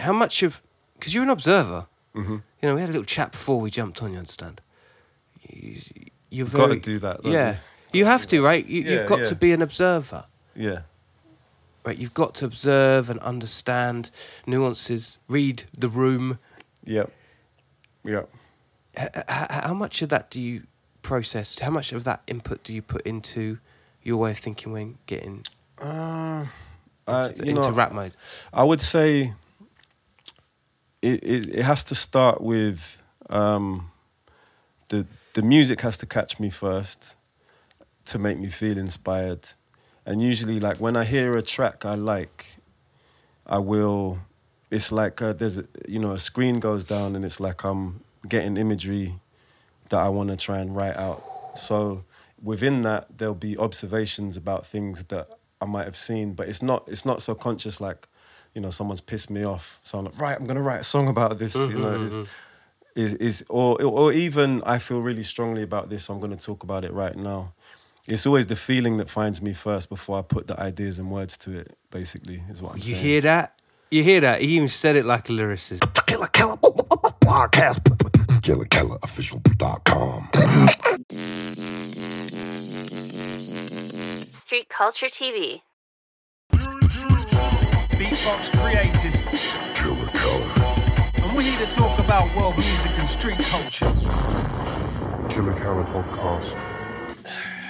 how much of because you're an observer. hmm You know, we had a little chat before we jumped on. You understand? You, you're Gotta do that, Yeah, you have to, right? You, Yeah, you've got yeah. to be an observer, Yeah. right? You've got to observe and understand nuances, read the room. Yep. Yep. H- h- how much of that do you process? How much of that input do you put into your way of thinking when getting Uh, uh, into, you into know, rap mode? I would say it, it, has to start with um, the the music has to catch me first to make me feel inspired, and usually like when I hear a track I like, I will. It's like uh, there's a, you know a screen goes down and it's like I'm getting imagery that I want to try and write out. So within that there'll be observations about things that I might have seen, but it's not it's not so conscious like you know someone's pissed me off, so I'm like right I'm gonna write a song about this. You know, mm-hmm, it's, mm-hmm. is is or or even I feel really strongly about this, so I'm gonna talk about it right now. It's always the feeling that finds me first before I put the ideas and words to it. Basically, is what I'm You saying. You hear that? You hear that? He even said it like a lyricist. Killa Kela Podcast. Killa Kela Official.com. Street Culture TV. Beatbox created, Killa Kela. and we're here to talk about world music and street culture. Killa Kela Podcast.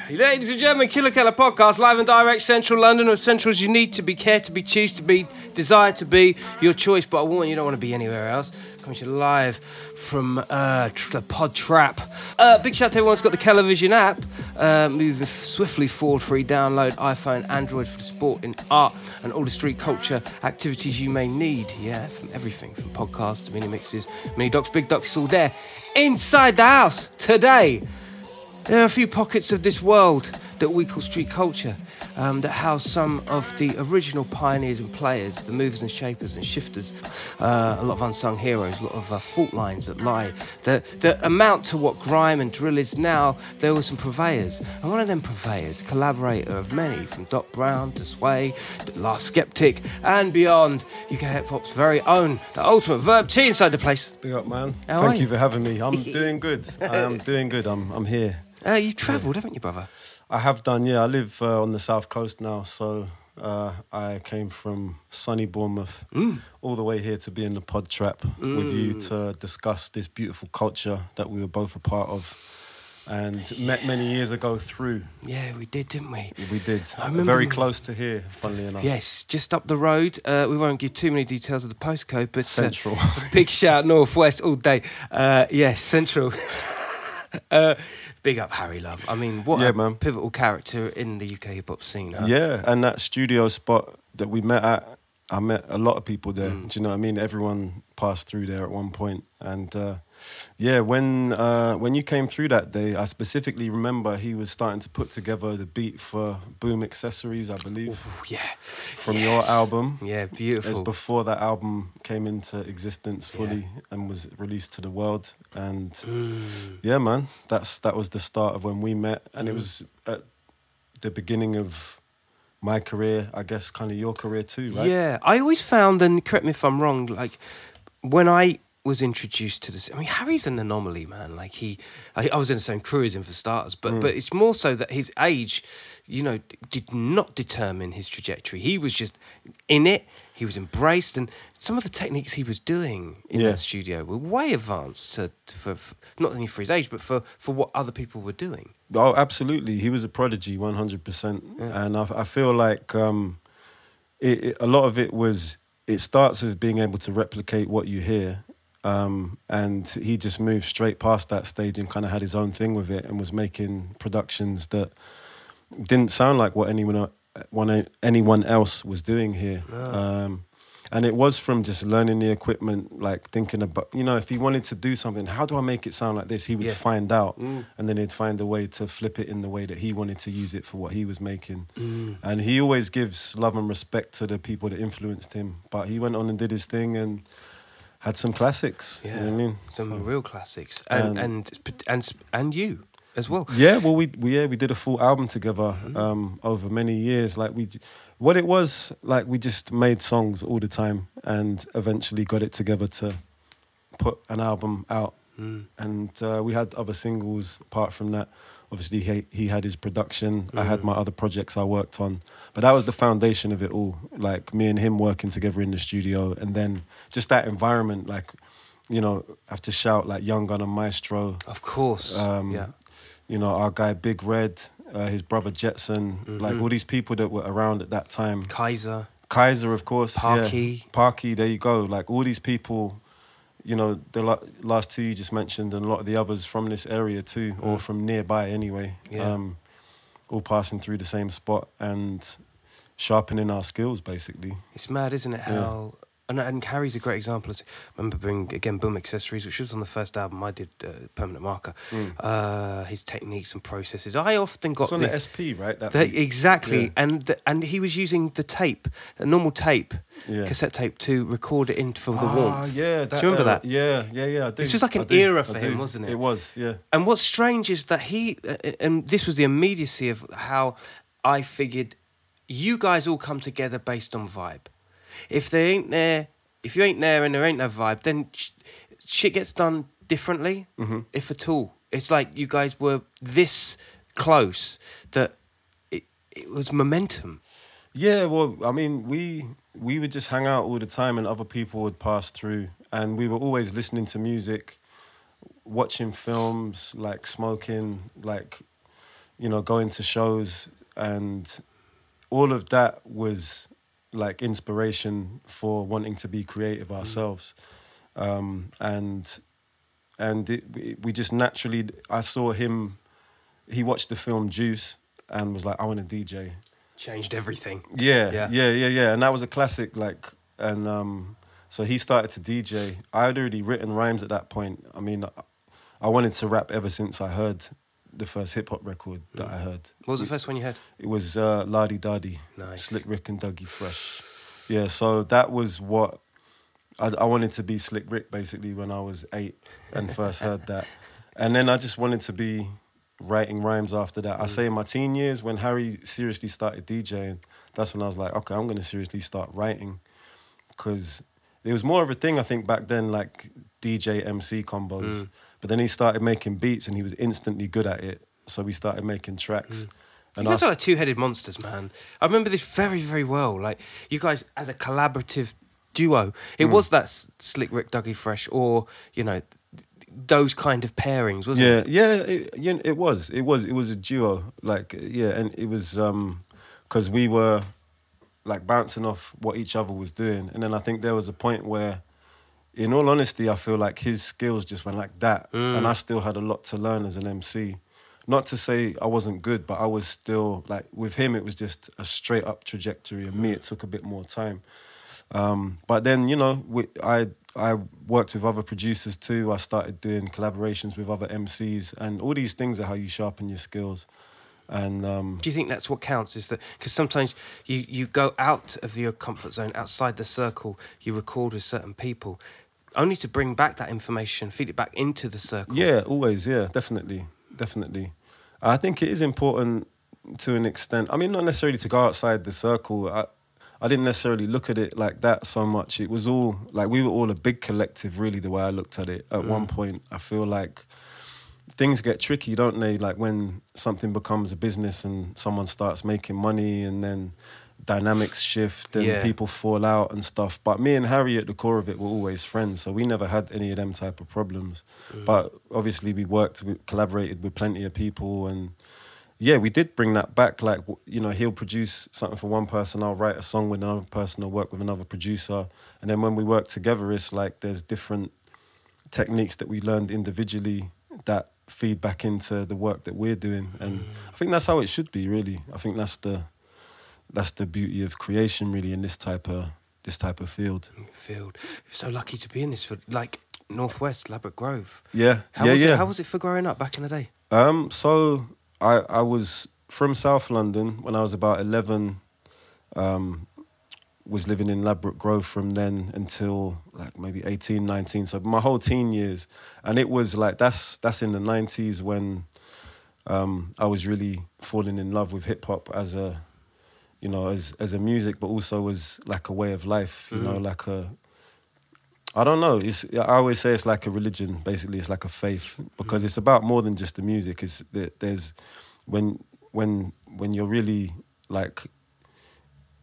Ladies and gentlemen, Killa Kela podcast, live and direct, Central London, or Central as you need to be, care to be, choose to be, desire to be, your choice. But I warn you, you don't want to be anywhere else. Coming to you live from uh, the Pod Trap. Uh, big shout out to everyone who's got the Kelavision app. Uh, moving swiftly forward, free download, iPhone, Android for the sport in art and all the street culture activities you may need. Yeah, from everything from podcasts to mini mixes, mini docs, big docs, all there. Inside the house today. There are a few pockets of this world that we call street culture um, that house some of the original pioneers and players, the movers and shapers and shifters, uh, a lot of unsung heroes, a lot of uh, fault lines that lie, that, that amount to what grime and drill is now. There were some purveyors, and one of them purveyors, collaborator of many, from Doc Brown to Sway, to Last Skeptic, and beyond, UK Hip Hop's very own, the ultimate Verb T inside the place. Big up, man. How are Thank you? you for having me. I'm doing good. I am doing good. I'm I'm here. Uh, you've travelled, haven't you, brother? I have done. Yeah, I live uh, on the south coast now, so uh, I came from sunny Bournemouth Mm. all the way here to be in the pod trap with you to discuss this beautiful culture that we were both a part of, and met many years ago through. Yeah, we did, didn't we? We did. I remember Very close to here, funnily enough. Yes, just up the road. Uh, we won't give too many details of the postcode, but uh, Central. big shout northwest all day. Uh, yes, central. uh, big up Harry Love. I mean, what Yeah, a man. pivotal character in the UK hip hop scene. Huh? Yeah, and that studio spot that we met at, I met a lot of people there. Mm. Do you know what I mean? Everyone passed through there at one point, and uh, yeah, when uh, when you came through that day, I specifically remember he was starting to put together the beat for Boom Accessories, I believe, Ooh, yeah. from your album. Yeah, beautiful. It's before that album came into existence fully and was released to the world. And Mm. yeah, man, that's that was the start of when we met, and it was at the beginning of my career, I guess, kind of your career too, right? Yeah, I always found, and correct me if I'm wrong, like when I was introduced to this, I mean, Harry's an anomaly, man. Like he, I, I was in the same crew as him for starters, but Mm. but it's more so that his age, you know, did not determine his trajectory. He was just in it. He was embraced, and some of the techniques he was doing in Yeah. that studio were way advanced to, to for, for not only for his age, but for for what other people were doing. Oh, absolutely. He was a prodigy, one hundred percent. And I, I feel like um, it, it, a lot of it was. It starts with being able to replicate what you hear, um, and he just moved straight past that stage and kind of had his own thing with it, and was making productions that didn't sound like what anyone one, anyone else was doing here. Um, and it was from just learning the equipment, like thinking about, you know, if he wanted to do something, how do I make it sound like this? He would Yeah. find out, and then he'd find a way to flip it in the way that he wanted to use it for what he was making. And he always gives love and respect to the people that influenced him. But he went on and did his thing and had some classics. You know what I mean? some So- real classics, and And- and and and, you as well. Yeah, well, we, we yeah we did a full album together um, over many years. Like we, what it was like we just made songs all the time, and eventually got it together to put an album out. And uh, we had other singles apart from that. Obviously, he he had his production. I had my other projects I worked on, but that was the foundation of it all. Like me and him working together in the studio, and then just that environment. Like, you know, I have to shout like Young Gun and Maestro. Of course. Um, yeah. you know, our guy Big Red, uh, his brother Jetson, like all these people that were around at that time. Kaiser. Kaiser, of course. Parky. Yeah. Parky, there you go. Like all these people, you know, the last two you just mentioned, and a lot of the others from this area too, or from nearby anyway. Yeah. Um, all passing through the same spot and sharpening our skills, basically. It's mad, isn't it? Yeah. And, and Harry's a great example. I remember bringing again Boom Accessories, which was on the first album I did, uh, Permanent Marker. Uh, his techniques and processes. I often got It's on the, the SP, right? That the- exactly, Yeah. and the, and he was using the tape, a normal tape, Yeah. cassette tape, to record it in for the Ah, warmth. yeah. Do you remember era. that? Yeah, yeah, yeah. I do. This was like an era for him, wasn't it? It was, yeah. And what's strange is that he, uh, and this was the immediacy of how I figured you guys all come together based on vibe. If they ain't there, if you ain't there and there ain't that vibe, then sh- shit gets done differently, Mm-hmm. if at all. It's like you guys were this close that it, it was momentum. Yeah, well, I mean, we we would just hang out all the time, and other people would pass through, and we were always listening to music, watching films, like smoking, like you know, going to shows, and all of that was like inspiration for wanting to be creative ourselves, um, and and it, we- we just naturally. I saw him. He watched the film Juice and was like, "I want to DJ." Changed everything. Yeah, Yeah. yeah, yeah, yeah, And that was a classic. Like, and um, so he started to DJ. I had already written rhymes at that point. I mean, I, I wanted to rap ever since I heard the first hip hop record that mm. I heard. What was the first one you heard? It was uh, La Di Da Di, Nice. Slick Rick and Dougie Fresh. Yeah, so that was what I, I wanted to be Slick Rick basically when I was eight and first heard that, and then I just wanted to be writing rhymes after that. I mm. say in my teen years when Harry seriously started DJing, that's when I was like, okay, I'm gonna seriously start writing, because it was more of a thing I think back then, like DJ MC combos. Mm. But then he started making beats and he was instantly good at it. So we started making tracks. And you guys are like two-headed monsters, man. I remember this very, very well. Like you guys as a collaborative duo. It Hmm. was that Slick Rick, Dougie Fresh, or you know, those kind of pairings, wasn't yeah, it? yeah, it, know, it was. It was. It was a duo. Like, yeah, and it was because we were like bouncing off what each other was doing, and then I think there was a point where, in all honesty, I feel like his skills just went like that, and I still had a lot to learn as an MC. Not to say I wasn't good, but I was still like with him. It was just a straight up trajectory, and me, it took a bit more time. Um, but then you know, we, I I worked with other producers too. I started doing collaborations with other MCs, and all these things are how you sharpen your skills. And um, Do you think that's what counts? Is that because sometimes you, you go out of your comfort zone, outside the circle, you record with certain people, only to bring back that information, feed it back into the circle. yeah, always, yeah, definitely, definitely. I think it is important to an extent. I mean, not necessarily to go outside the circle. I, I didn't necessarily look at it like that so much. It was all like we were all a big collective, really. The way I looked at it at one mm. point, I feel like things get tricky, don't they? Like when something becomes a business and someone starts making money, and then dynamics shift and Yeah. people fall out and stuff. But me and Harry, at the core of it, were always friends, so we never had any of them type of problems. But obviously, we worked, we collaborated with plenty of people, and yeah, we did bring that back. Like you know, he'll produce something for one person, I'll write a song with another person, I'll work with another producer, and then when we work together, it's like there's different techniques that we learned individually that feed back into the work that we're doing and i think that's how it should be really i think that's the that's the beauty of creation really in this type of this type of field Field. You're so lucky to be in this field, like Northwest, Ladbroke Grove. yeah How yeah was yeah it? How was it for growing up back in the day? um so i i was from south london when i was about 11 um was living in Ladbroke Grove from then until like maybe 18, 19. So my whole teen years. And it was like that's that's in the 90s when um, I was really falling in love with hip hop as a, you know, as as a music, but also as like a way of life. You know, mm. like a. I don't know. It's I always say it's like a religion. Basically, it's like a faith because mm. it's about more than just the music. It's there- there's when when when you're really like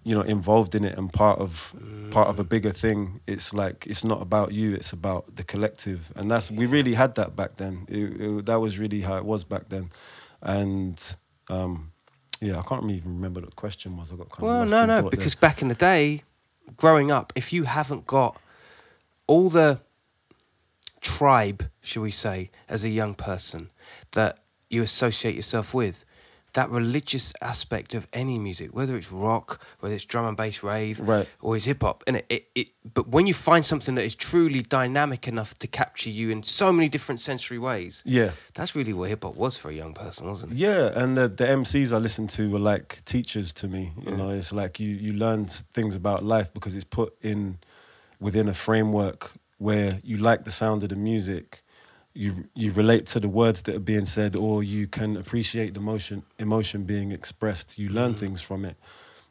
you know involved in it and part of mm. part of a bigger thing it's like it's not about you it's about the collective and that's we really had that back then it, it- that was really how it was back then and um yeah i can't really even remember what the question was i got kind Well, of no, no, because there. back in the day, growing up, if you haven't got all the tribe, shall we say, as a young person that you associate yourself with, that religious aspect of any music, whether it's rock, whether it's drum and bass rave, Right. or it's hip hop, and it, it, it, but when you find something that is truly dynamic enough to capture you in so many different sensory ways, yeah that's really what hip hop was for a young person, wasn't it? Yeah, and the, the MCs I listened to were like teachers to me. You know, it's like you you learn things about life because it's put in within a framework where you like the sound of the music, you you relate to the words that are being said, or you can appreciate the emotion emotion being expressed. You learn things from it.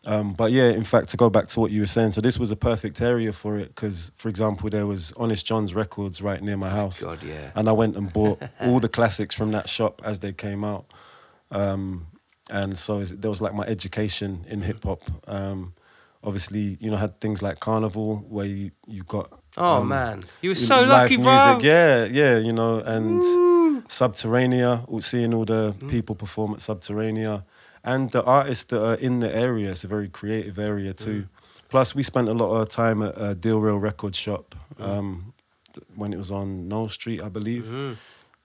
Um, but yeah, in fact, to go back to what you were saying, so this was a perfect area for it because, for example, there was Honest John's Records right near my house. God, yeah. And I went and bought all the classics from that shop as they came out. Um, and so there was like my education in hip hop. Um, obviously, you know, had things like Carnival where you, you got. Oh um, man, you were so lucky, bro. music. Yeah, yeah, you know, and Subterranea, seeing all the Mm-hmm. people perform at Subterranea, and the artists that are in the area. It's a very creative area too. Mm. Plus, we spent a lot of time at uh, Deal Real Record Shop Mm. um, when it was on Knoll Street, I believe. Mm-hmm.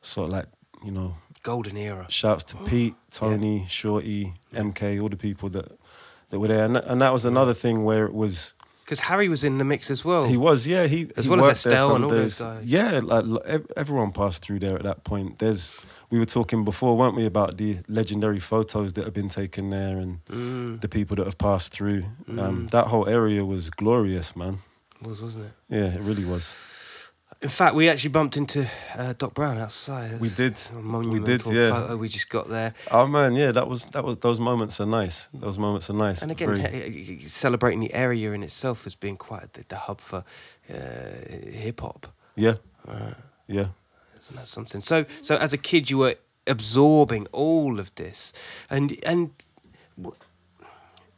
So, like, you know, Golden era. shouts to Pete, Tony, Shorty, MK, all the people that that were there, and and that was another thing where it was. Because Harry was in the mix as well. He was, yeah. He As he well as Estelle and all those guys. Yeah, like everyone passed through there at that point. There's we were talking before, weren't we, about the legendary photos that have been taken there and Mm. the people that have passed through. Um, that whole area was glorious, man. was, wasn't it? Yeah, it really was. In fact, we actually bumped into uh, Doc Brown outside. We did. We did, yeah. Photo we just got there, Oh man, yeah, that was that was those moments are nice. Those moments are nice. and again, Very- celebrating the area in itself as being quite the, the hub for uh, hip hop. yeah, yeah. Isn't that something? So, so as a kid, you were absorbing all of this, and and w-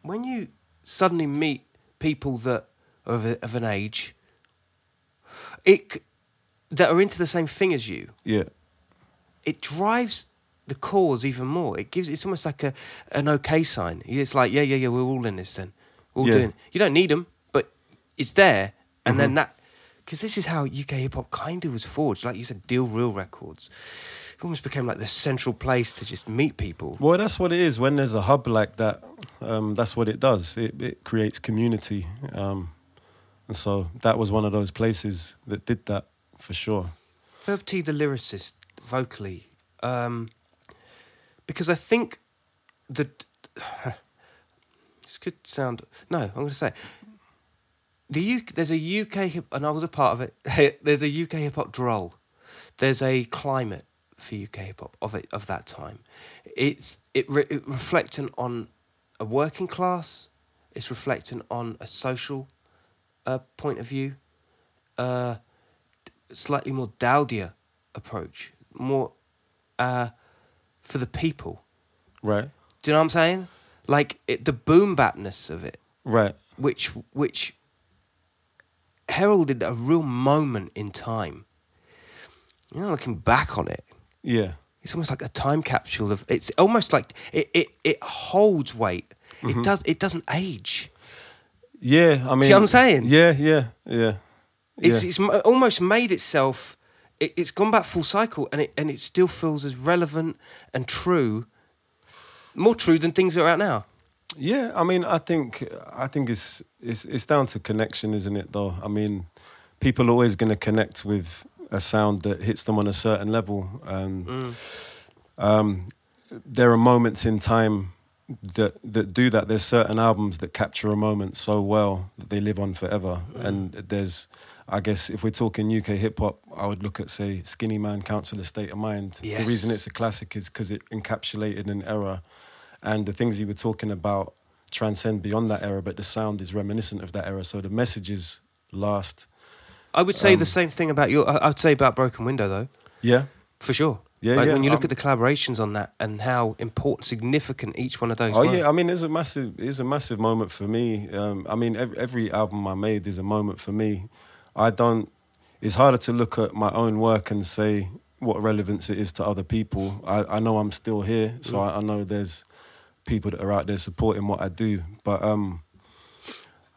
when you suddenly meet people that are of, a, of an age, it that are into the same thing as you, Yeah, it drives the cause even more. It gives it's almost like a an okay sign. It's like yeah, yeah, yeah, we're all in this then. We're all Yeah. doing. You don't need them, but it's there, and Mm-hmm. then that because this is how UK hip hop kind of was forged. Like you said, Deal Real Records. It almost became like the central place to just meet people. Well, that's what it is. When there's a hub like that, um, that's what it does. It, it creates community, um, so that was one of those places that did that for sure. Verb T, the lyricist, vocally, um, because I think that this could sound no. I'm going to say the U, there's a UK hip, and I was a part of it. there's a UK hip hop droll. There's a climate for UK hip hop of it of that time. It's it, re, it reflecting on a working class. It's reflecting on a social uh, point of view. Uh, slightly more dowdier approach, more uh, for the people. Right, Do you know what I'm saying? Like it, the boom bapness of it, right. which which heralded a real moment in time. You know, looking back on it, Yeah, it's almost like a time capsule of. It's almost like it it, it holds weight. Mm-hmm. It does. It doesn't age. Yeah. I mean, see what I'm saying? Yeah, yeah, yeah. It's, yeah. it's almost made itself. It, it's gone back full cycle, and it and it still feels as relevant and true, more true than things that are out now. Yeah, I mean, I think I think it's it's it's down to connection, isn't it? Though, I mean, people are always going to connect with a sound that hits them on a certain level, and um, there are moments in time that that do that. There's certain albums that capture a moment so well that they live on forever. Mm. And there's, I guess, if we're talking UK hip hop, I would look at say Skinny Man, Council Estate of Mind. The reason it's a classic is because it encapsulated an era, and the things you were talking about transcend beyond that era, but the sound is reminiscent of that era. So the messages last. I would say Um, the same thing about your. I'd say about Broken Window though, Yeah, for sure. Yeah, like yeah, When you look um, at the collaborations on that and how important, significant each one of those. Oh were. yeah, I mean, it's a massive, it's a massive moment for me. Um, I mean, every, every album I made is a moment for me. I don't. It's harder to look at my own work and say what relevance it is to other people. I, I know I'm still here, so I, I know there's people that are out there supporting what I do. But um,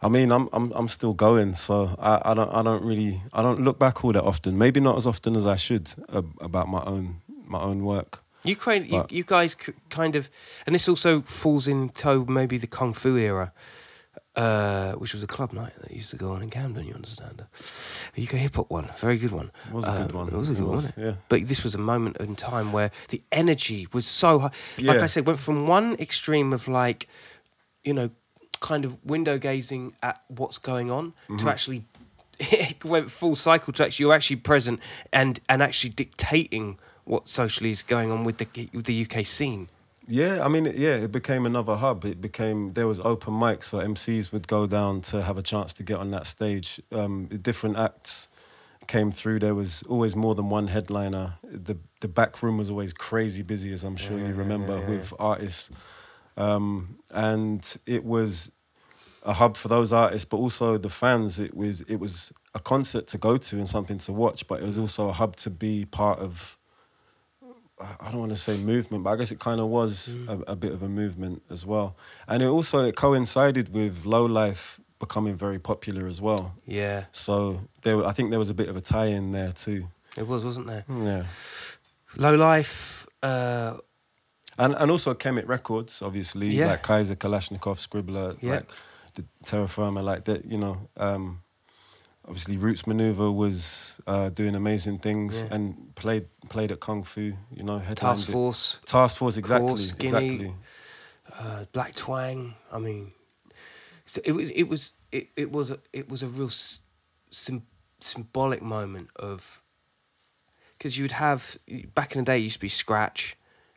I mean, I'm I'm I'm still going, so I, I don't I don't really I don't look back all that often. Maybe not as often as I should ab- about my own my own work. You, you, you guys c- kind of, and this also falls into maybe the Kung Fu era, uh, which was a club night that used to go on in Camden, you understand? A UK hip hop one, very good one. It was a good Uh, one. It was a It good one, was, wasn't it? yeah. But this was a moment in time where the energy was so high. Like Yeah. I said, went from one extreme of like, you know, kind of window gazing at what's going on Mm-hmm. to actually it went full cycle to actually you're actually present and and actually dictating what socially is going on with the with the UK scene. Yeah, I mean, yeah, it became another hub. It became there was open mics, so MCs would go down to have a chance to get on that stage. Um, different acts came through. There was always more than one headliner. The the back room was always crazy busy, as I'm sure you remember, with artists. Um, and it was a hub for those artists, but also the fans. It was it was a concert to go to and something to watch, but it was also a hub to be part of. I don't want to say movement, but I guess it kind of was a, a bit of a movement as well. And it also it coincided with low life becoming very popular as well. Yeah, So there, I think there was a bit of a tie-in there too. it was, wasn't there? Yeah, Low life. Uh, and and also Kemet Records, obviously, Yeah. like Kaiser Kalashnikov, Scribbler, Yeah. like the Terra Firma, like that. You know, um, obviously Roots Manuva was uh, doing amazing things Yeah. and played played at Kung Fu. You know, Task it. Force, Task Force, exactly, Course, Skinny. exactly. uh, Black Twang. I mean, so it was it was it, it was a, it was a real s- sym- symbolic moment of because you'd have back in the day it used to be scratch,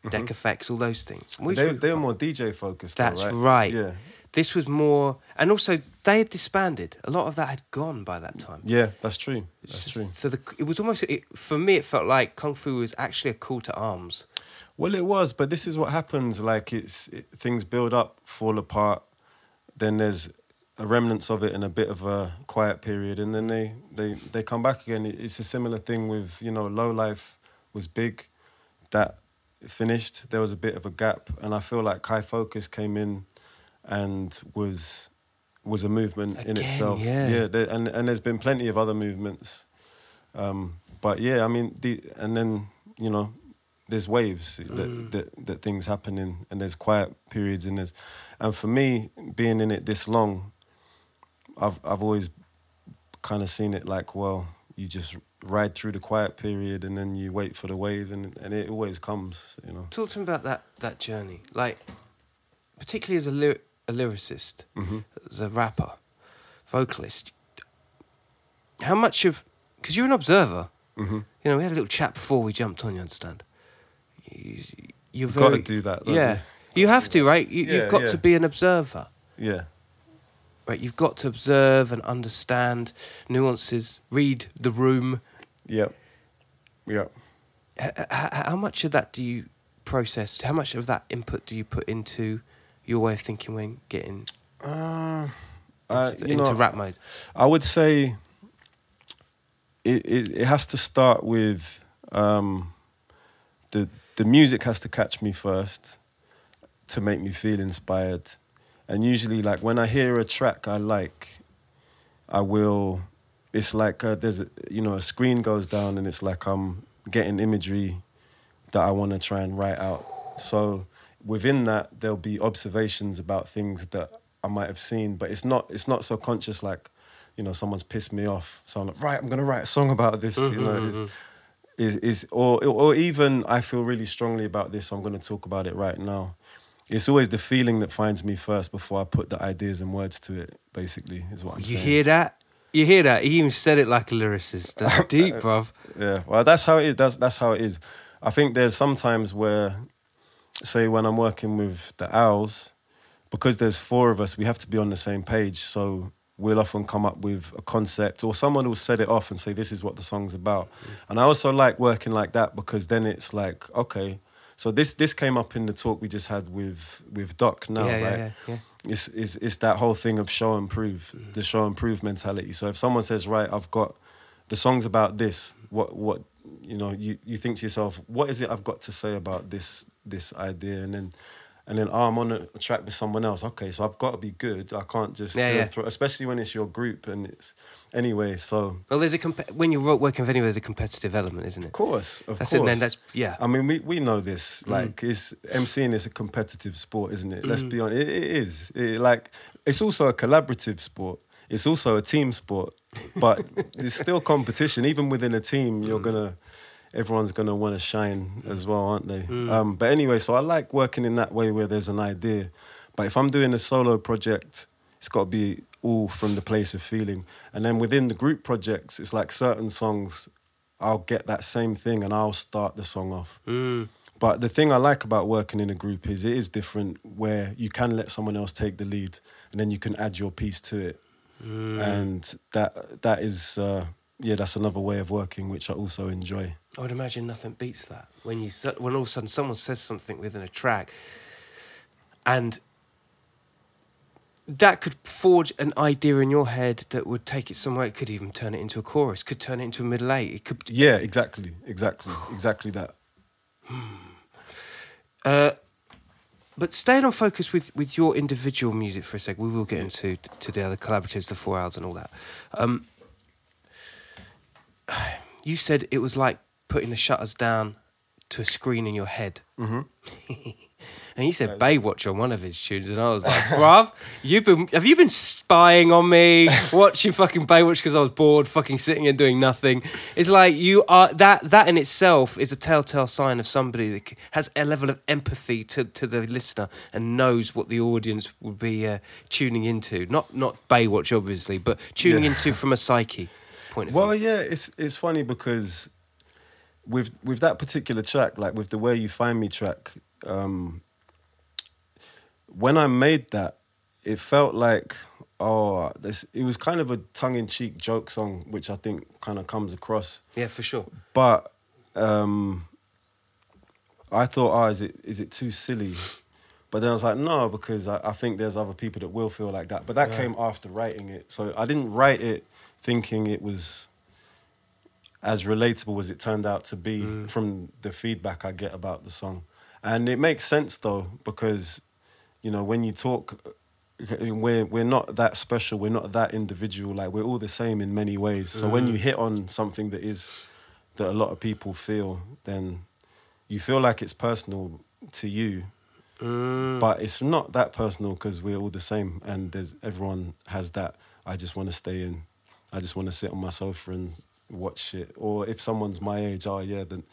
deck effects, all those things. Mm-hmm. They, were- they were more DJ focused. though, That's right. right. Yeah, This was more, and also they had disbanded. A lot of that had gone by that time. yeah, that's true. That's S- true. So the, it was almost it, for me. It felt like kung fu was actually a call to arms. Well, it was, but this is what happens. Like it's it, things build up, fall apart. Then there's a remnants of it and a bit of a quiet period, and then they they they come back again. It- It's a similar thing with you know, low life was big, that finished. There was a bit of a gap, and I feel like High Focus came in and was was a movement in itself. yeah. yeah. There, and and there's been plenty of other movements, um, but yeah, I mean, the and then you know, there's waves that, that that things happen in, and there's quiet periods in this, and for me, being in it this long, I've I've always kind of seen it like, well, you just ride through the quiet period, and then you wait for the wave, and and it always comes, you know. Talk to me about that that journey, like particularly as a, lyr- a lyricist, Mm-hmm. as a rapper, vocalist. How much of because you're an observer. Mm-hmm. You know, we had a little chat before we jumped on. You understand? You, You've gotta do that, Yeah, you? you have to, right? You, Yeah, you've got yeah. to be an observer, Yeah, right? You've got to observe and understand nuances, read the room. yep, yep. H- how much of that do you process? How much of that input do you put into your way of thinking when getting Uh, uh, into, know, rap mode? I would say it, it it has to start with um, the the music has to catch me first to make me feel inspired, and usually like when I hear a track I like, I will. It's like uh, there's a, you know a screen goes down and it's like I'm getting imagery that I want to try and write out. So within that there'll be observations about things that I might have seen, but it's not it's not so conscious like you know someone's pissed me off, so I'm like right, I'm gonna write a song about this. You know, is is is or or even I feel really strongly about this, so I'm gonna talk about it right now. it's always the feeling that finds me first before I put the ideas and words to it. Basically, is what I'm You saying. hear that? You hear that? He even said it like a lyricist. That's deep, bruv. Yeah, well, that's how it is. That's that's how it is. I think there's sometimes where, say, when I'm working with the owls, because there's four of us, we have to be on the same page. So we'll often come up with a concept, or someone will set it off and say, "This is what the song's about." And I also like working like that because then it's like, okay, so this this came up in the talk we just had with with Doc now, yeah, yeah, right? yeah, yeah. it's, it's, it's that whole thing of show and prove, Mm. the show and prove mentality. So if someone says, right, I've got the song's about this, what what you know, you, you think to yourself, what is it I've got to say about this this idea? And then and then oh, I'm on a track with someone else. Okay, so I've got to be good. I can't just Yeah, yeah. through, especially when it's your group and it's anyway. So Well, there's a comp- when you're working with anyone, there's a competitive element, isn't it? of course, of That's it. course. Then that's yeah. I mean, we, we know this. Mm. Like, it's MCing is a competitive sport, isn't it? Let's be honest. It, it is. It, like, it's also a collaborative sport. It's also a team sport, but it's still competition. Even within a team, Mm. you're gonna, everyone's gonna want to shine as well, aren't they? Mm. Um, but anyway, so I like working in that way where there's an idea. But if I'm doing a solo project, it's got to be all from the place of feeling. And then within the group projects, it's like certain songs, I'll get that same thing and I'll start the song off. Mm. But the thing I like about working in a group is it is different where you can let someone else take the lead and then you can add your piece to it. And that that is uh, yeah, that's another way of working which I also enjoy. I would imagine nothing beats that when you when all of a sudden someone says something within a track, and that could forge an idea in your head that would take it somewhere. It could even turn it into a chorus. Could turn it into a middle eight. It could. Yeah, exactly, exactly, exactly that. Uh, but staying on focus with, with your individual music for a sec, we will get into to the other collaboratives, the Four Owls and all that. Um, you said it was like putting the shutters down to a screen in your head. Mm-hmm. and you said Baywatch on one of his tunes, and I was like, bruv, you've been, have you been spying on me, watching fucking Baywatch because I was bored, fucking sitting and doing nothing? It's like you are, that, that in itself is a telltale sign of somebody that has a level of empathy to, to the listener and knows what the audience will be uh, tuning into. Not, not Baywatch, obviously, but tuning Yeah. into from a psyche point of Well, view. yeah, it's it's funny because with with that particular track, like with the Where You Find Me track, um, when I made that, it felt like oh, this. It was kind of a tongue in cheek joke song, which I think kind of comes across. Yeah, for sure. But um, I thought, oh, is it is it too silly? But then I was like, no, because I, I think there's other people that will feel like that. But that came after writing it, so I didn't write it thinking it was as relatable as it turned out to be mm. from the feedback I get about the song. And it makes sense though, because you know when you talk, we're we're not that special. We're not that individual. Like we're all the same in many ways. So when mm. you hit on something that is that a lot of people feel, then you feel like it's personal to you. Mm. But it's not that personal because we're all the same, and there's everyone has that. I just want to stay in. I just want to sit on my sofa and watch it. Or if someone's my age, oh yeah, then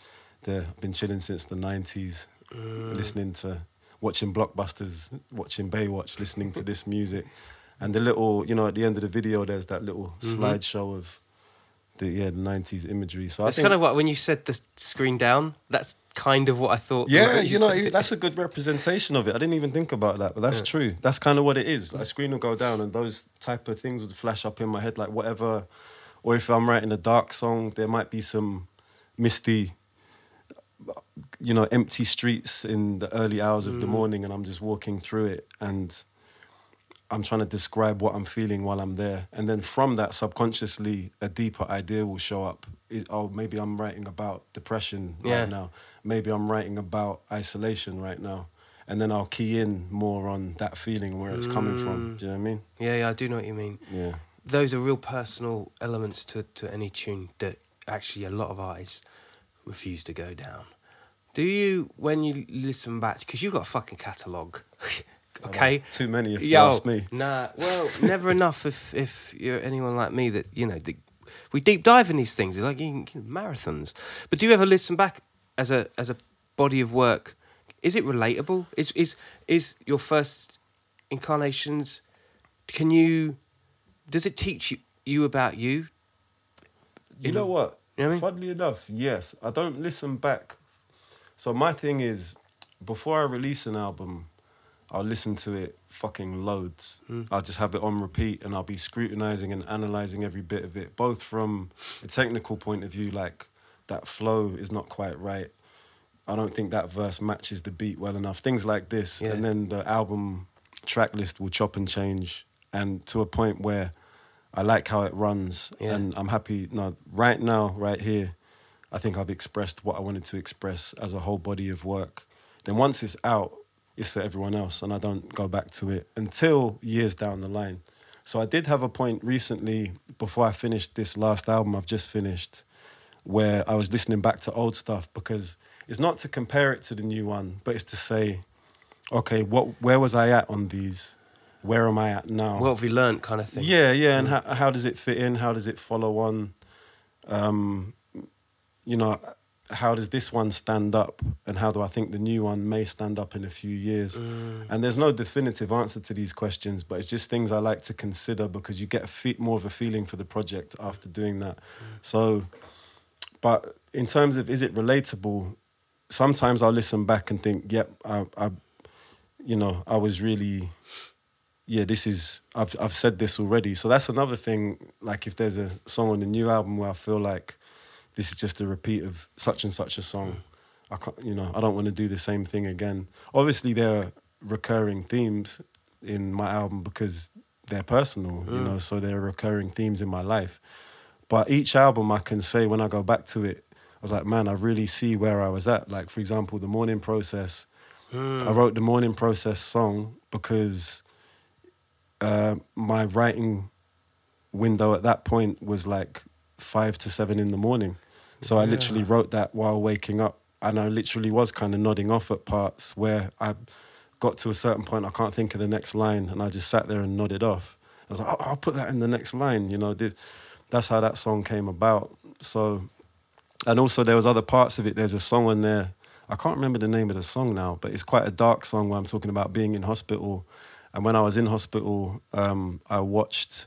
they've been chilling since the nineties, uh. listening to, watching blockbusters, watching Baywatch, listening to this music, and the little, you know, at the end of the video, there's that little mm-hmm. slideshow of the yeah the nineties imagery. So I It's think kind of what when you said the screen down. That's kind of what I thought. yeah, you know, that's a good representation of it. I didn't even think about that, but that's true. That's kind of what it is. Like, a screen will go down, and those type of things would flash up in my head, like whatever. Or if I'm writing a dark song, there might be some misty, you know, empty streets in the early hours of the mm. morning, and I'm just walking through it, and I'm trying to describe what I'm feeling while I'm there, and then from that, subconsciously, a deeper idea will show up. It, oh, maybe I'm writing about depression Yeah. right now. Maybe I'm writing about isolation right now, and then I'll key in more on that feeling where it's coming from. Mm. Do you know what I mean? yeah, yeah, I do know what you mean. Yeah. Those are real personal elements to, to any tune that actually a lot of artists refuse to go down. Do you, when you listen back, because you've got a fucking catalogue, Oh, okay? Too many, if you Yo, ask me. Nah, well, never enough if if you're anyone like me that you know that we deep dive in these things. It's like you can- you know, marathons. But do you ever listen back as a as a body of work? is it relatable? Is is is your first incarnations? Can you? Does it teach you, you about you? You In- know what? You know what I mean? Funnily enough, yes. I don't listen back. So my thing is, before I release an album, I'll listen to it fucking loads. Hmm. I'll just have it on repeat and I'll be scrutinizing and analyzing every bit of it, both from a technical point of view, like that flow is not quite right. I don't think that verse matches the beat well enough. Things like this. Yeah. And then the album track list will chop and change and to a point where I like how it runs Yeah. and I'm happy. No, right now, right here, I think I've expressed what I wanted to express as a whole body of work. Then once it's out, it's for everyone else, and I don't go back to it until years down the line. So I did have a point recently before I finished this last album I've just finished, where I was listening back to old stuff because it's not to compare it to the new one, but it's to say, okay, what where was I at on these? Where am I at now? What have we learned, kind of thing? Yeah, yeah, and how, how does it fit in? How does it follow on? Um, you know, how does this one stand up, and how do I think the new one may stand up in a few years? Mm. And there's no definitive answer to these questions, but it's just things I like to consider because you get a fe- more of a feeling for the project after doing that. Mm. So, but in terms of is it relatable? Sometimes I'll listen back and think, yep, I, I you know, I was really yeah, this is I've I've said this already. So that's another thing. Like if there's a song on the new album where I feel like this is just a repeat of such and such a song, I can't, you know, I don't want to do the same thing again. Obviously, there are recurring themes in my album because they're personal, you know. So there are recurring themes in my life. But each album, I can say when I go back to it, I was like, man, I really see where I was at. Like for example, the morning process. I wrote the morning process song because uh, my writing window at that point was like five to seven in the morning. So I literally wrote that while waking up, and I literally was kind of nodding off at parts where I got to a certain point. I can't think of the next line, and I just sat there and nodded off. I was like, oh, I'll put that in the next line. You know, this, that's how that song came about. So, and also there was other parts of it. There's a song in there. I can't remember the name of the song now, but it's quite a dark song where I'm talking about being in hospital. And when I was in hospital, um, I watched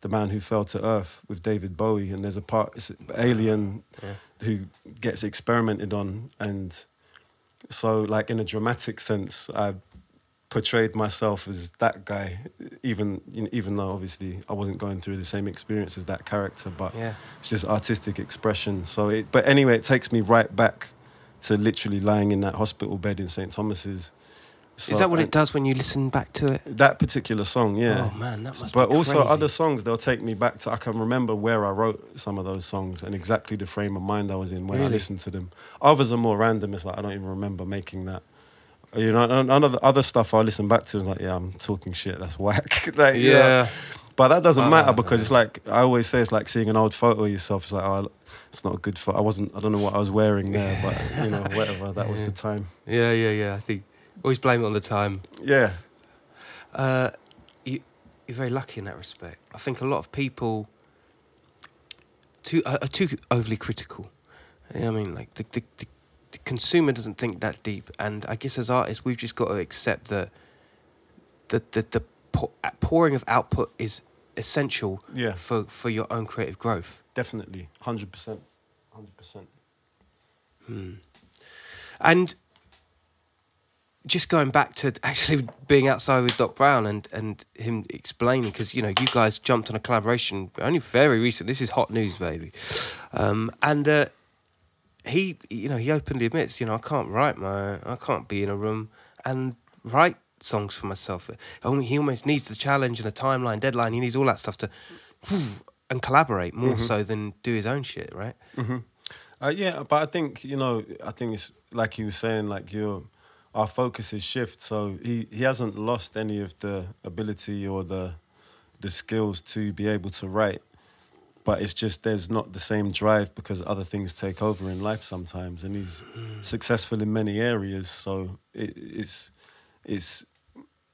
The Man Who Fell to Earth with David Bowie, and there's a part, it's an alien who gets experimented on. And so, like, in a dramatic sense, I portrayed myself as that guy, even you know, even though obviously I wasn't going through the same experience as that character, but Yeah. it's just artistic expression. So, it, but anyway, it takes me right back to literally lying in that hospital bed in St Thomas's. So- Is that what it does when you listen back to it? That particular song, yeah. Oh, man, that must But also crazy. other songs, they'll take me back to. I can remember where I wrote some of those songs and exactly the frame of mind I was in when I listened to them. Others are more random. It's like I don't even remember making that. You know, and other other stuff I listen back to is like, yeah, I'm talking shit. That's whack. like, know. Yeah. But that doesn't Uh, matter because it's like I always say, it's like seeing an old photo of yourself. It's like, oh, it's not a good photo. I wasn't. I don't know what I was wearing there, but you know, whatever. That was the time. Yeah, yeah, yeah. I think always blame it on the time. Yeah. Uh, you, you're very lucky in that respect. I think a lot of people too are, are too overly critical. You know I mean, like the, the the the consumer doesn't think that deep, and I guess as artists, we've just got to accept that the the the pour, pouring of output is essential Yeah. for for your own creative growth. Definitely. Hundred percent. Hundred percent. Hmm. And just going back to actually being outside with Doc Brown and, and him explaining, because, you know, you guys jumped on a collaboration only very recent. This is hot news, baby. Um, and uh, he, you know, he openly admits, you know, I can't write my, I can't be in a room and write songs for myself. He almost needs the challenge and a timeline, deadline. He needs all that stuff to, and collaborate more so than do his own shit, right? Uh, yeah, but I think you know, I think it's like he was saying, like your our focus is shift. So he he hasn't lost any of the ability or the the skills to be able to write, but it's just there's not the same drive because other things take over in life sometimes, and he's successful in many areas. So it, it's it's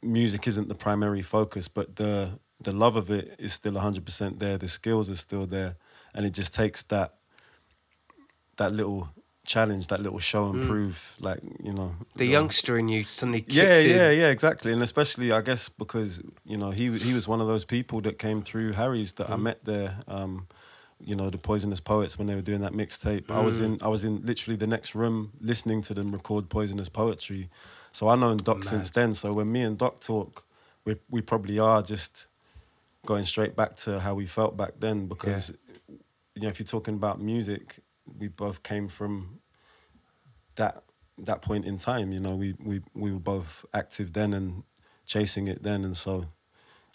music isn't the primary focus, but the the love of it is still hundred percent there. The skills are still there, and it just takes that that little challenge, that little show and prove, like you know, The you know, youngster in you suddenly yeah, in. yeah, yeah, exactly, and especially I guess because you know he he was one of those people that came through Harry's that Mm. I met there. Um, you know the Poisonous Poets when they were doing that mixtape. I was Mm. in I was in literally the next room listening to them record Poisonous Poetry. So I known Doc since then. So when me and Doc talk, we we probably are just going straight back to how we felt back then because you know if you're talking about music, we both came from that that point in time. You know, we we we were both active then and chasing it then, and so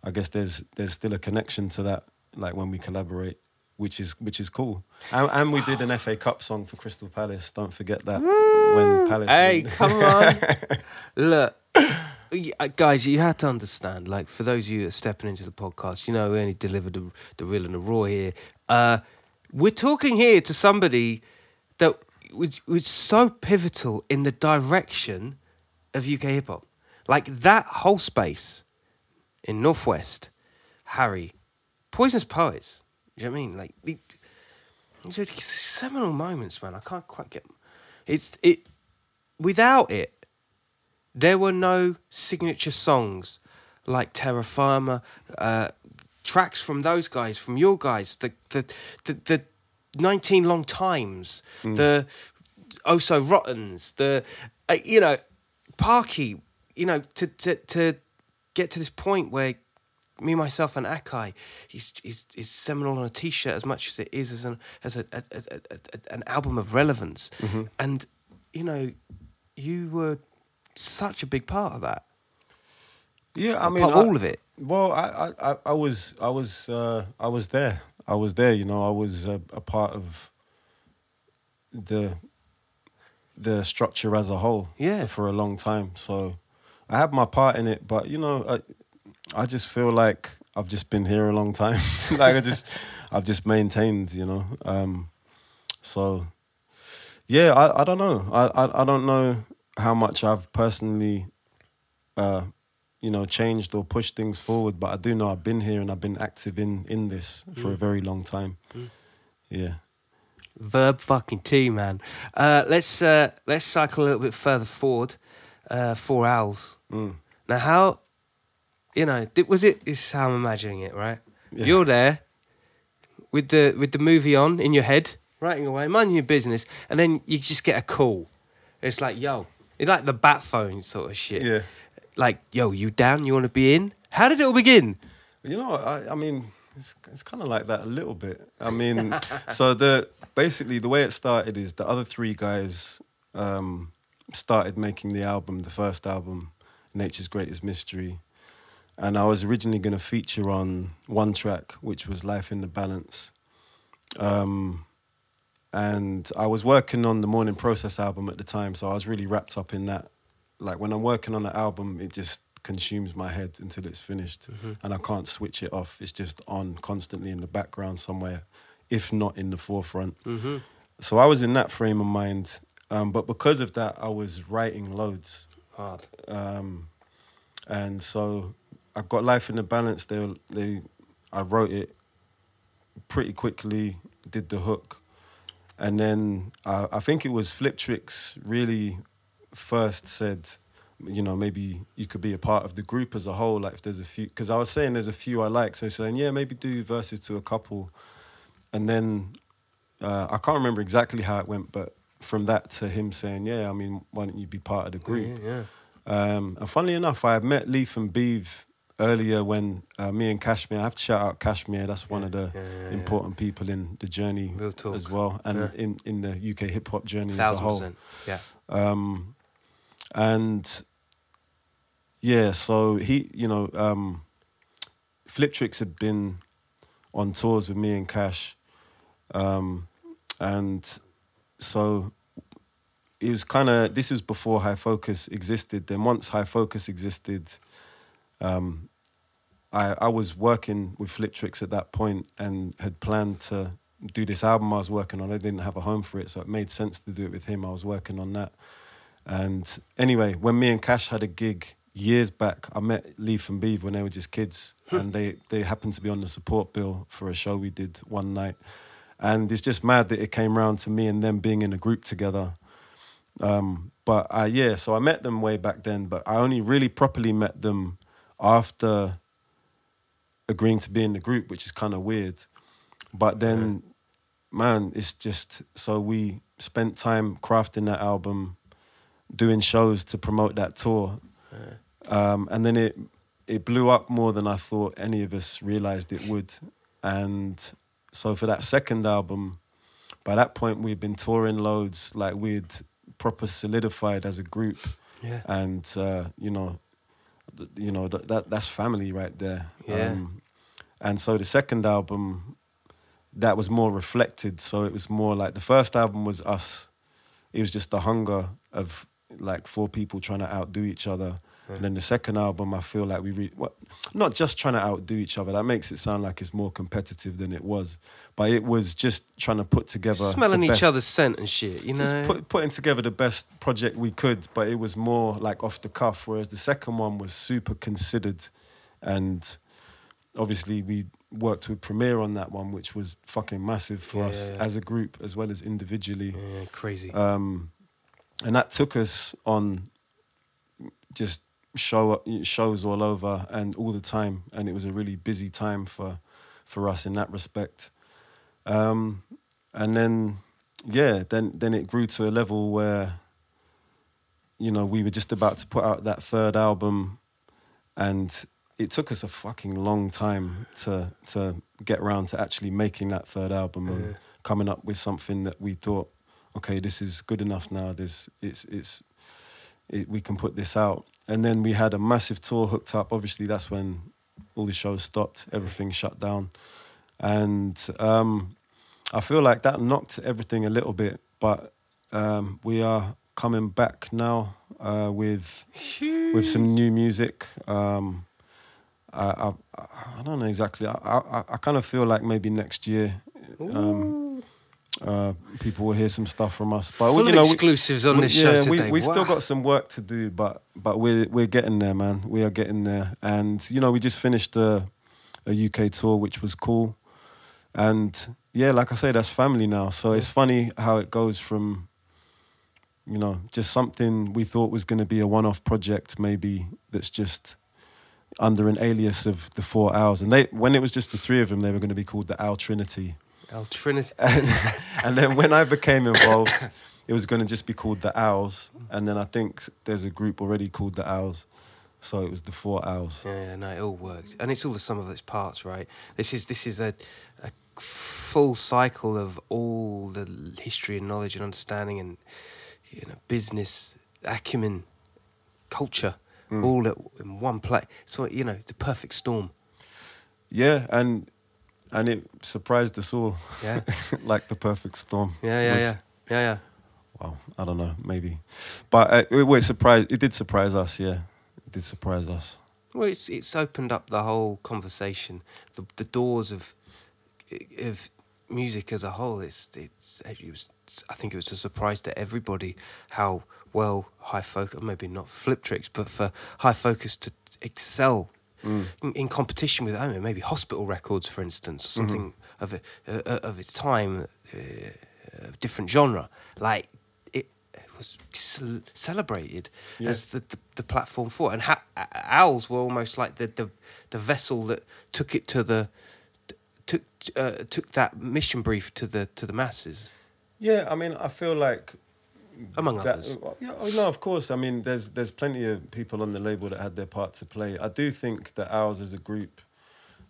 I guess there's there's still a connection to that. Like when we collaborate, which is which is cool. And, and we did an FA Cup song for Crystal Palace. Don't forget that when Palace. Hey, come on. Look, uh, guys, you have to understand. Like, for those of you that are stepping into the podcast, you know, we only deliver the, the real and the raw here. Uh, we're talking here to somebody that was, was so pivotal in the direction of UK hip hop. Like, that whole space in Northwest, Harry, Poisonous Poets. Do you know what I mean? Like, the, these seminal moments, man. I can't quite get. It's it. Without it, there were no signature songs like Terra Firma, uh, tracks from those guys, from your guys, the the the, the nineteen long times, the oh so rottens, the uh, you know, Parky, you know, to to to get to this point where me myself and Akai, he's he's, he's seminal on a T-shirt as much as it is as an as a, a, a, a, a- an album of relevance, and you know, you were such a big part of that. Yeah, I mean, of all of it. Well, I, I, I, I was, I was, uh, I was there. I was there. You know, I was a, a part of the the structure as a whole. Yeah. for a long time. So I had my part in it, but you know, I, I just feel like I've just been here a long time. like I just, I've just maintained. You know, um, so yeah, I, I don't know. I, I, I don't know how much I've personally uh, you know, changed or pushed things forward. But I do know I've been here and I've been active in in this for a very long time. Yeah. Verb fucking T, man. Uh, let's uh, let's cycle a little bit further forward. Uh, four owls. Mm. Now, how you know? Did, was it? This is how I'm imagining it, right? Yeah. You're there with the with the movie on in your head, writing away, minding your business, and then you just get a call. It's like, yo, it's like the bat phone sort of shit. Yeah. Like, yo, you down? You want to be in? How did it all begin? You know, I, I mean, it's, it's kind of like that a little bit. I mean, so the basically the way it started is the other three guys um, started making the album, the first album, Nature's Greatest Mystery, and I was originally going to feature on one track, which was Life in the Balance. Um, and I was working on the Morning Process album at the time, so I was really wrapped up in that. Like when I'm working on an album, it just consumes my head until it's finished, and I can't switch it off. It's just on constantly in the background somewhere, if not in the forefront. So I was in that frame of mind, um, but because of that, I was writing loads Hard. um, and so I got life in the balance. They, were- they, I wrote it pretty quickly, did the hook, and then uh, I think it was Fliptrix really first said, you know, maybe you could be a part of the group as a whole. Like if there's a few, because I was saying there's a few I like, so saying yeah, maybe do verses to a couple, and then uh, I can't remember exactly how it went, but from that to him saying, yeah, I mean, why don't you be part of the group? Yeah, Um, and funnily enough, I had met Leaf and Beeve earlier when uh, me and Kashmere, I have to shout out Kashmere, that's one of the yeah, yeah, yeah. important people in the journey talk. as well, and Yeah. in, in the UK hip hop journey as a whole. percent. Yeah. Um, and yeah, so he, you know, um, Fliptrix had been on tours with me and Cash, um, and so it was kind of this is before High Focus existed. Then once High Focus existed, um, I I was working with Fliptrix at that point and had planned to do this album I was working on. I didn't have a home for it, so it made sense to do it with him. I was working on that. And anyway, when me and Cash had a gig years back, I met Leaf and Beeve when they were just kids, and they they happened to be on the support bill for a show we did one night. and it's just mad that it came round to me and them being in a group together. Um, but uh, yeah, so I met them way back then, but I only really properly met them after agreeing to be in the group, which is kind of weird. But then, man, it's just so we spent time crafting that album, doing shows to promote that tour, um, and then it it blew up more than I thought any of us realized it would. And so for that second album, by that point we'd been touring loads, like we'd proper solidified as a group, Yeah. and uh, you know, you know that, that that's family right there. Yeah. Um, and so the second album, that was more reflected. So it was more like the first album was us. It was just the hunger of like four people trying to outdo each other. And then the second album, I feel like we re- what, not just trying to outdo each other. That makes it sound like it's more competitive than it was. But it was just trying to put together Smelling the each best- other's scent and shit, you know. just put, putting together the best project we could, but it was more like off the cuff. Whereas the second one was super considered, and obviously we worked with Premier on that one, which was fucking massive for Yeah, us yeah, yeah. as a group as well as individually. yeah, crazy. Um, and that took us on just show shows all over and all the time, and it was a really busy time for for us in that respect. Um, and then, yeah, then then it grew to a level where, you know, we were just about to put out that third album, and it took us a fucking long time to to get around to actually making that third album and coming up with something that we thought, okay, this is good enough now. This it's it's it, we can put this out. And then we had a massive tour hooked up. Obviously, that's when all the shows stopped, everything shut down, and um, I feel like that knocked everything a little bit. But um, we are coming back now uh, with with some new music. Um, I, I I don't know exactly. I I, I kind of feel like maybe next year. Um, uh, people will hear some stuff from us, but Full you of know, we- exclusives on we- this show yeah, we, today. we still Wow. got some work to do, but but we're we're getting there, man. We are getting there, and you know, we just finished a, a UK tour, which was cool, and yeah, like I say, that's family now. So it's funny how it goes from, you know, just something we thought was going to be a one-off project, maybe that's just under an alias of the Four Owls, and they when it was just the three of them, they were going to be called the Owl Trinity El Trinity. and, and then when I became involved, it was going to just be called the Owls, and then I think there's a group already called the Owls, so it was the Four Owls. Yeah, yeah, no, it all worked, and it's all the sum of its parts, right? This is this is a, a full cycle of all the history and knowledge and understanding and you know business acumen, culture, mm. all at, in one place. So you know the perfect storm. Yeah, and and it surprised us all, Yeah, like the perfect storm. yeah, yeah, Which- yeah, yeah, yeah. Well, I don't know, maybe, but uh, it, it surprised. It did surprise us. Yeah, it did surprise us. Well, it's it's opened up the whole conversation, the the doors of of music as a whole. It's it's it was I think it was a surprise to everybody how well high focus maybe not Fliptrix, but for high focus to excel. In, in competition with, I don't know, maybe hospital records, for instance, or something of it, uh, of its time, uh, of different genre, like it, it was cel- celebrated Yeah. as the, the, the platform for it. And ha- owls were almost like the, the the vessel that took it to the took uh, took that mission brief to the to the masses, Yeah, I mean, I feel like among That- others. yeah, oh, no, of course. I mean, there's there's plenty of people on the label that had their part to play. I do think that ours as a group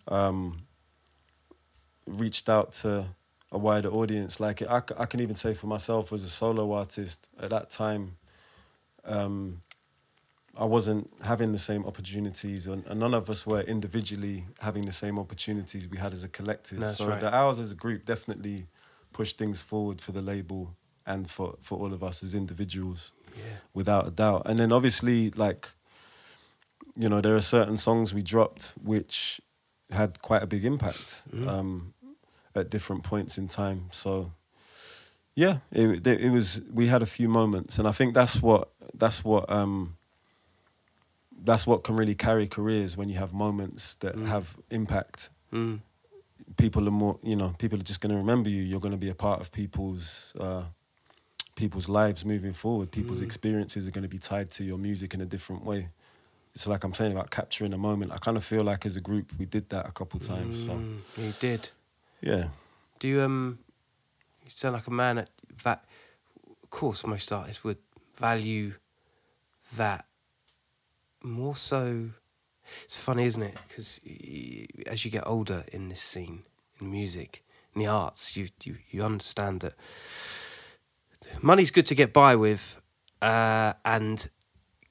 um, reached out to a wider audience. Like I, I can even say for myself as a solo artist at that time, um, I wasn't having the same opportunities, and, and none of us were individually having the same opportunities we had as a collective. That's so right. the ours as a group definitely pushed things forward for the label and for, for all of us as individuals, Yeah. without a doubt. And then obviously, like, you know, there are certain songs we dropped which had quite a big impact um, at different points in time. So, yeah, it, it, it was. We had a few moments, and I think that's what that's what um, that's what can really carry careers when you have moments that have impact. Mm. people are more, you know, people are just going to remember you. You're going to be a part of people's uh, people's lives moving forward. People's Mm. experiences are going to be tied to your music in a different way. It's like I'm saying about capturing a moment. I kind of feel like as a group we did that a couple times. So Mm, you did. yeah, Do you um? You sound like a man at that. Of course, most artists would value that more so. It's funny, isn't it? Because as you get older in this scene, in music, in the arts, you you you understand that money's good to get by with, uh, and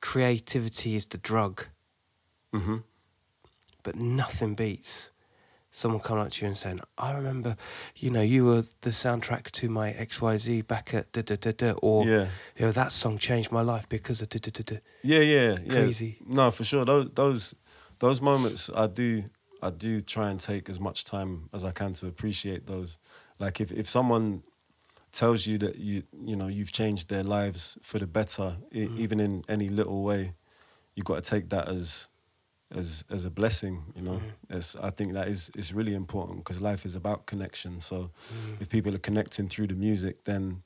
creativity is the drug. hmm but nothing beats someone coming up to you and saying, "I remember, you know, you were the soundtrack to my X Y Z back at da da da da," or Yeah. you know, that song changed my life because of da da da da. Yeah, yeah, yeah. Crazy. No, for sure. Those those those moments, I do I do try and take as much time as I can to appreciate those. Like if if someone tells you that you you know you've changed their lives for the better, e mm. even in any little way, You've got to take that as as as a blessing. You know, mm. It's- I think that is is really important because life is about connection. So mm. if people are connecting through the music, then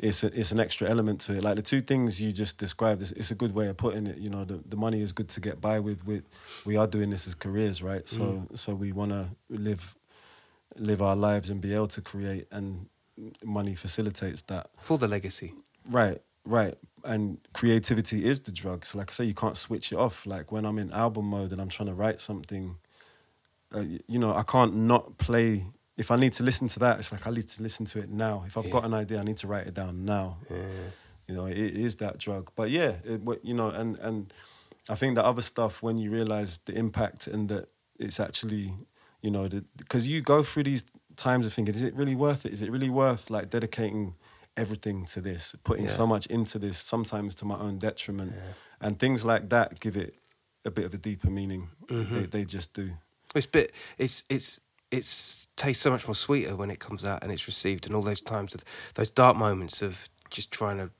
it's a, it's an extra element to it. Like the two things you just described, it's, it's a good way of putting it. You know, the, the money is good to get by with. We we are doing this as careers, right? So so we want to live live our lives and be able to create, and money facilitates that. for the legacy. Right, right. And creativity is the drug. So like I say, you can't switch it off. Like when I'm in album mode and I'm trying to write something, uh, you know, I can't not play. If I need to listen to that, it's like I need to listen to it now. If I've got an idea, I need to write it down now. You know, it is that drug. But yeah, it, what- you know, and and I think the other stuff when you realize the impact and that it's actually, you know, because you go through these times of thinking, is it really worth it? Is it really worth like dedicating everything to this, putting so much into this, sometimes to my own detriment, and things like that give it a bit of a deeper meaning. Mm-hmm. They, they just do. It's bit. It's it's it's tastes so much more sweeter when it comes out and it's received, and all those times, of, those dark moments of just trying to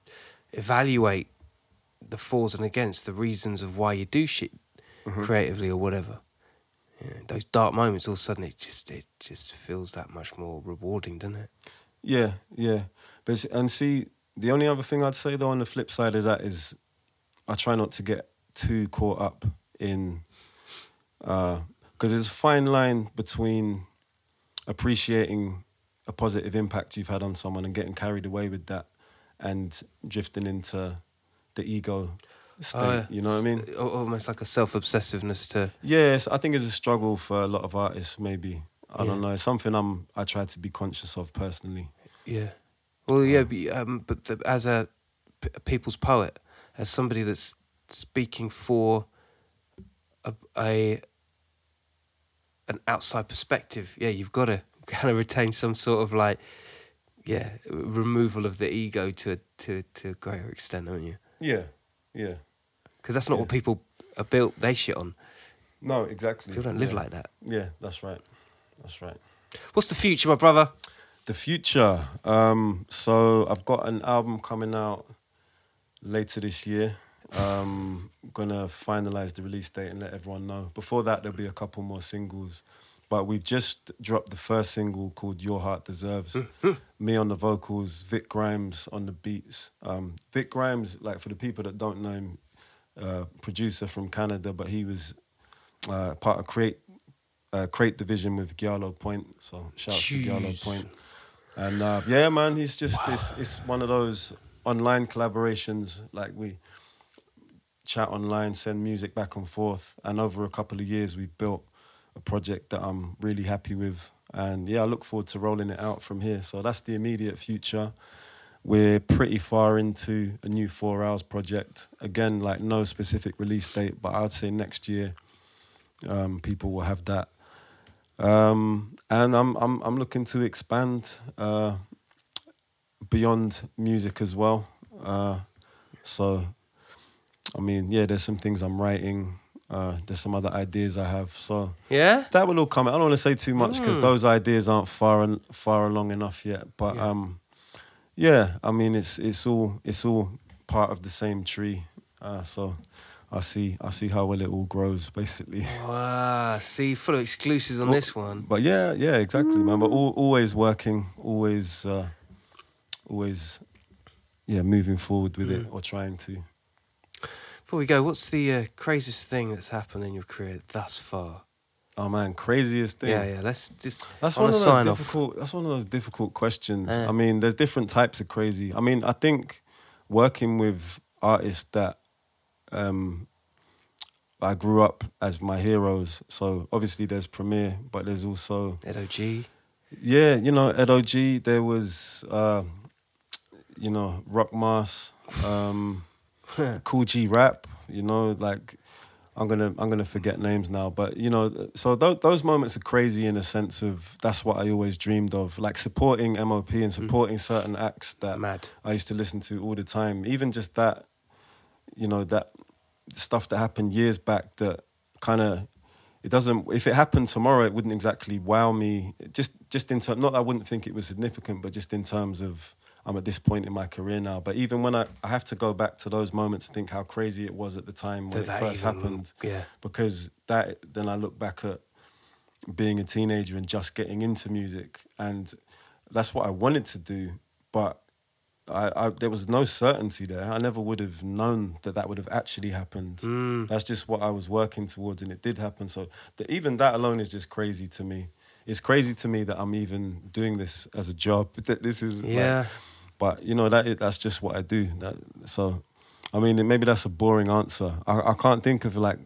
evaluate the fors and against, the reasons of why you do shit creatively or whatever. Yeah, those dark moments, all of a sudden, it just it just feels that much more rewarding, doesn't it? Yeah, yeah. But and see, the only other thing I'd say though on the flip side of that is, I try not to get too caught up in, uh, because there's a fine line between appreciating a positive impact you've had on someone and getting carried away with that, and drifting into the ego state. Yeah. You know what I mean? Almost like a self obsessiveness to. Yes, I think it's a struggle for a lot of artists. Maybe I don't know. It's something I'm I try to be conscious of personally. Yeah. Well, yeah, but, um, but the, as a, p- a people's poet, as somebody that's speaking for a, a an outside perspective, yeah, you've got to kind of retain some sort of like, yeah, removal of the ego to a, to to a greater extent, haven't you? Yeah, yeah. Because that's not what people are built. They shit on. No, exactly. People don't live Yeah. like that. Yeah, that's right. That's right. What's the future, my brother? The future. Um, so I've got an album coming out later this year. Um, gonna finalize the release date and let everyone know. Before that, there'll be a couple more singles. But we've just dropped the first single called Your Heart Deserves. Me on the vocals, Vic Grimes on the beats. Um, Vic Grimes, like for the people that don't know him, uh, producer from Canada, but he was uh, part of Create uh, Create Division with Giallo Point. So shout out to Giallo Point. And uh, yeah, man, he's just it's, it's one of those online collaborations. Like we chat online, send music back and forth, and over a couple of years, we've built a project that I'm really happy with. And yeah, I look forward to rolling it out from here. So that's the immediate future. We're pretty far into a new Four Owls project. Again, like no specific release date, but I'd say next year um, people will have that. Um, and I'm I'm I'm looking to expand uh, beyond music as well. Uh, so, I mean, yeah, there's some things I'm writing. Uh, there's some other ideas I have. So Yeah. that will all come. I don't want to say too much because those ideas aren't far en- far along enough yet. But Yeah. um, yeah, I mean, it's it's all it's all part of the same tree. Uh, so I see I see how well it all grows, basically. Wow, see, full of exclusives on this one. But yeah, yeah, exactly, man. But al- always working, always, uh, always, yeah, moving forward with Mm. it or trying to. Before we go, what's the uh, craziest thing that's happened in your career thus far? Oh man, craziest thing. Yeah, yeah. Let's just. That's one of those sign off. difficult. That's one of those difficult questions. Yeah. I mean, there's different types of crazy. I mean, I think working with artists that um, I grew up as my heroes. So obviously there's Premier, but there's also Ed OG. yeah, you know, Ed OG. There was uh, you know Rock Mass, um, Kool G Rap. You know, like I'm gonna I'm gonna forget names now, but you know, so th- those moments are crazy in a sense of that's what I always dreamed of, like supporting MOP and mm. supporting certain acts that Mad. I used to listen to all the time. Even just that, you know, that stuff that happened years back that kind of it doesn't if it happened tomorrow it wouldn't exactly wow me just just in terms not that I wouldn't think it was significant but just in terms of I'm at this point in my career now but even when I, I have to go back to those moments and think how crazy it was at the time when That it first even- happened yeah. because that then I look back at being a teenager and just getting into music and that's what I wanted to do but I, I there was no certainty there I never would have known that that would have actually happened Mm. that's just what I was working towards and it did happen so the, even that alone is just crazy to me it's crazy to me that I'm even doing this as a job that this is like- Yeah. But you know that that's just what I do that so I mean maybe that's a boring answer I, I can't think of like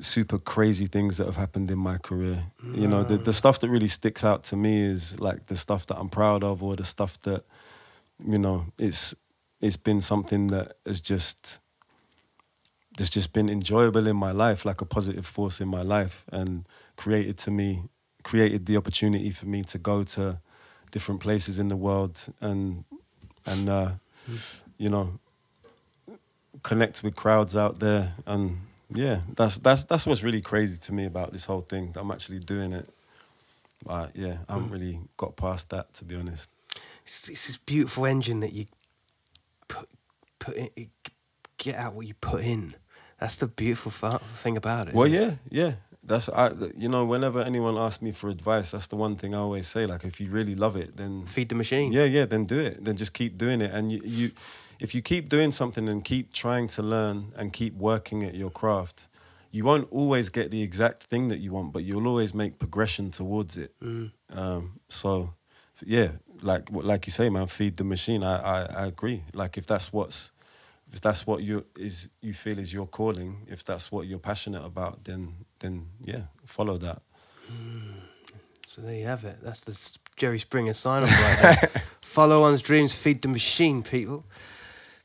super crazy things that have happened in my career. You know, the, the stuff that really sticks out to me is like the stuff that I'm proud of or the stuff that, you know, it's it's been something that has just that's just been enjoyable in my life, like a positive force in my life and created to me created the opportunity for me to go to different places in the world and and uh, you know connect with crowds out there and yeah that's that's that's what's really crazy to me about this whole thing that i'm actually doing it but yeah i haven't really got past that to be honest It's, it's this beautiful engine that you put put in, get out what you put in. That's the beautiful thing about it. well isn't it? yeah yeah that's I, you know whenever anyone asks me for advice that's the one thing i always say like if you really love it then Feed the machine. Yeah, yeah, then do it. Then just keep doing it. And you, you if you keep doing something and keep trying to learn and keep working at your craft, you won't always get the exact thing that you want, but you'll always make progression towards it. Um, so, yeah, like like you say, man, feed the machine. I, I, I agree. Like if that's what's if that's what you is you feel is your calling, if that's what you're passionate about, then then yeah, follow that. So there you have it. That's the Jerry Springer sign off right there. Follow one's dreams, feed the machine, people.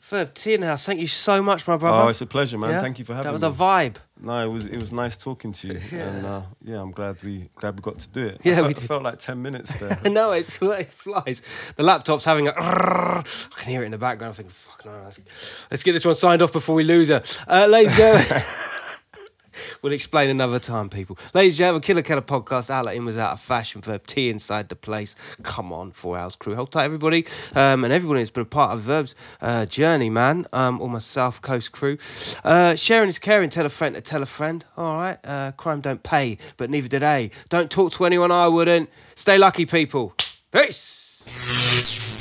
Verb T in the house, thank you so much, my brother. Oh, it's a pleasure, man. Yeah? Thank you for having me. That was me. a vibe. No, it was it was nice talking to you, and uh, yeah, I'm glad we glad we got to do it. Yeah, I felt, we I felt like ten minutes there. no, it's it flies. The laptop's having a. I can hear it in the background. I'm thinking, fuck no. Let's, let's get this one signed off before we lose her. Uh, ladies and gentlemen. We'll explain another time, people. Ladies and gentlemen, Killa Kela podcast outlet in was out of fashion. Verb T inside the place. Come on, Four Owls crew. Hold tight, everybody. Um, and everybody who's been a part of Verb's uh, journey, man. Um, all my South Coast crew. Uh, sharing is caring. Tell a friend to tell a friend. All right. Uh, crime don't pay, but neither do they. Don't talk to anyone I wouldn't. Stay lucky, people. Peace.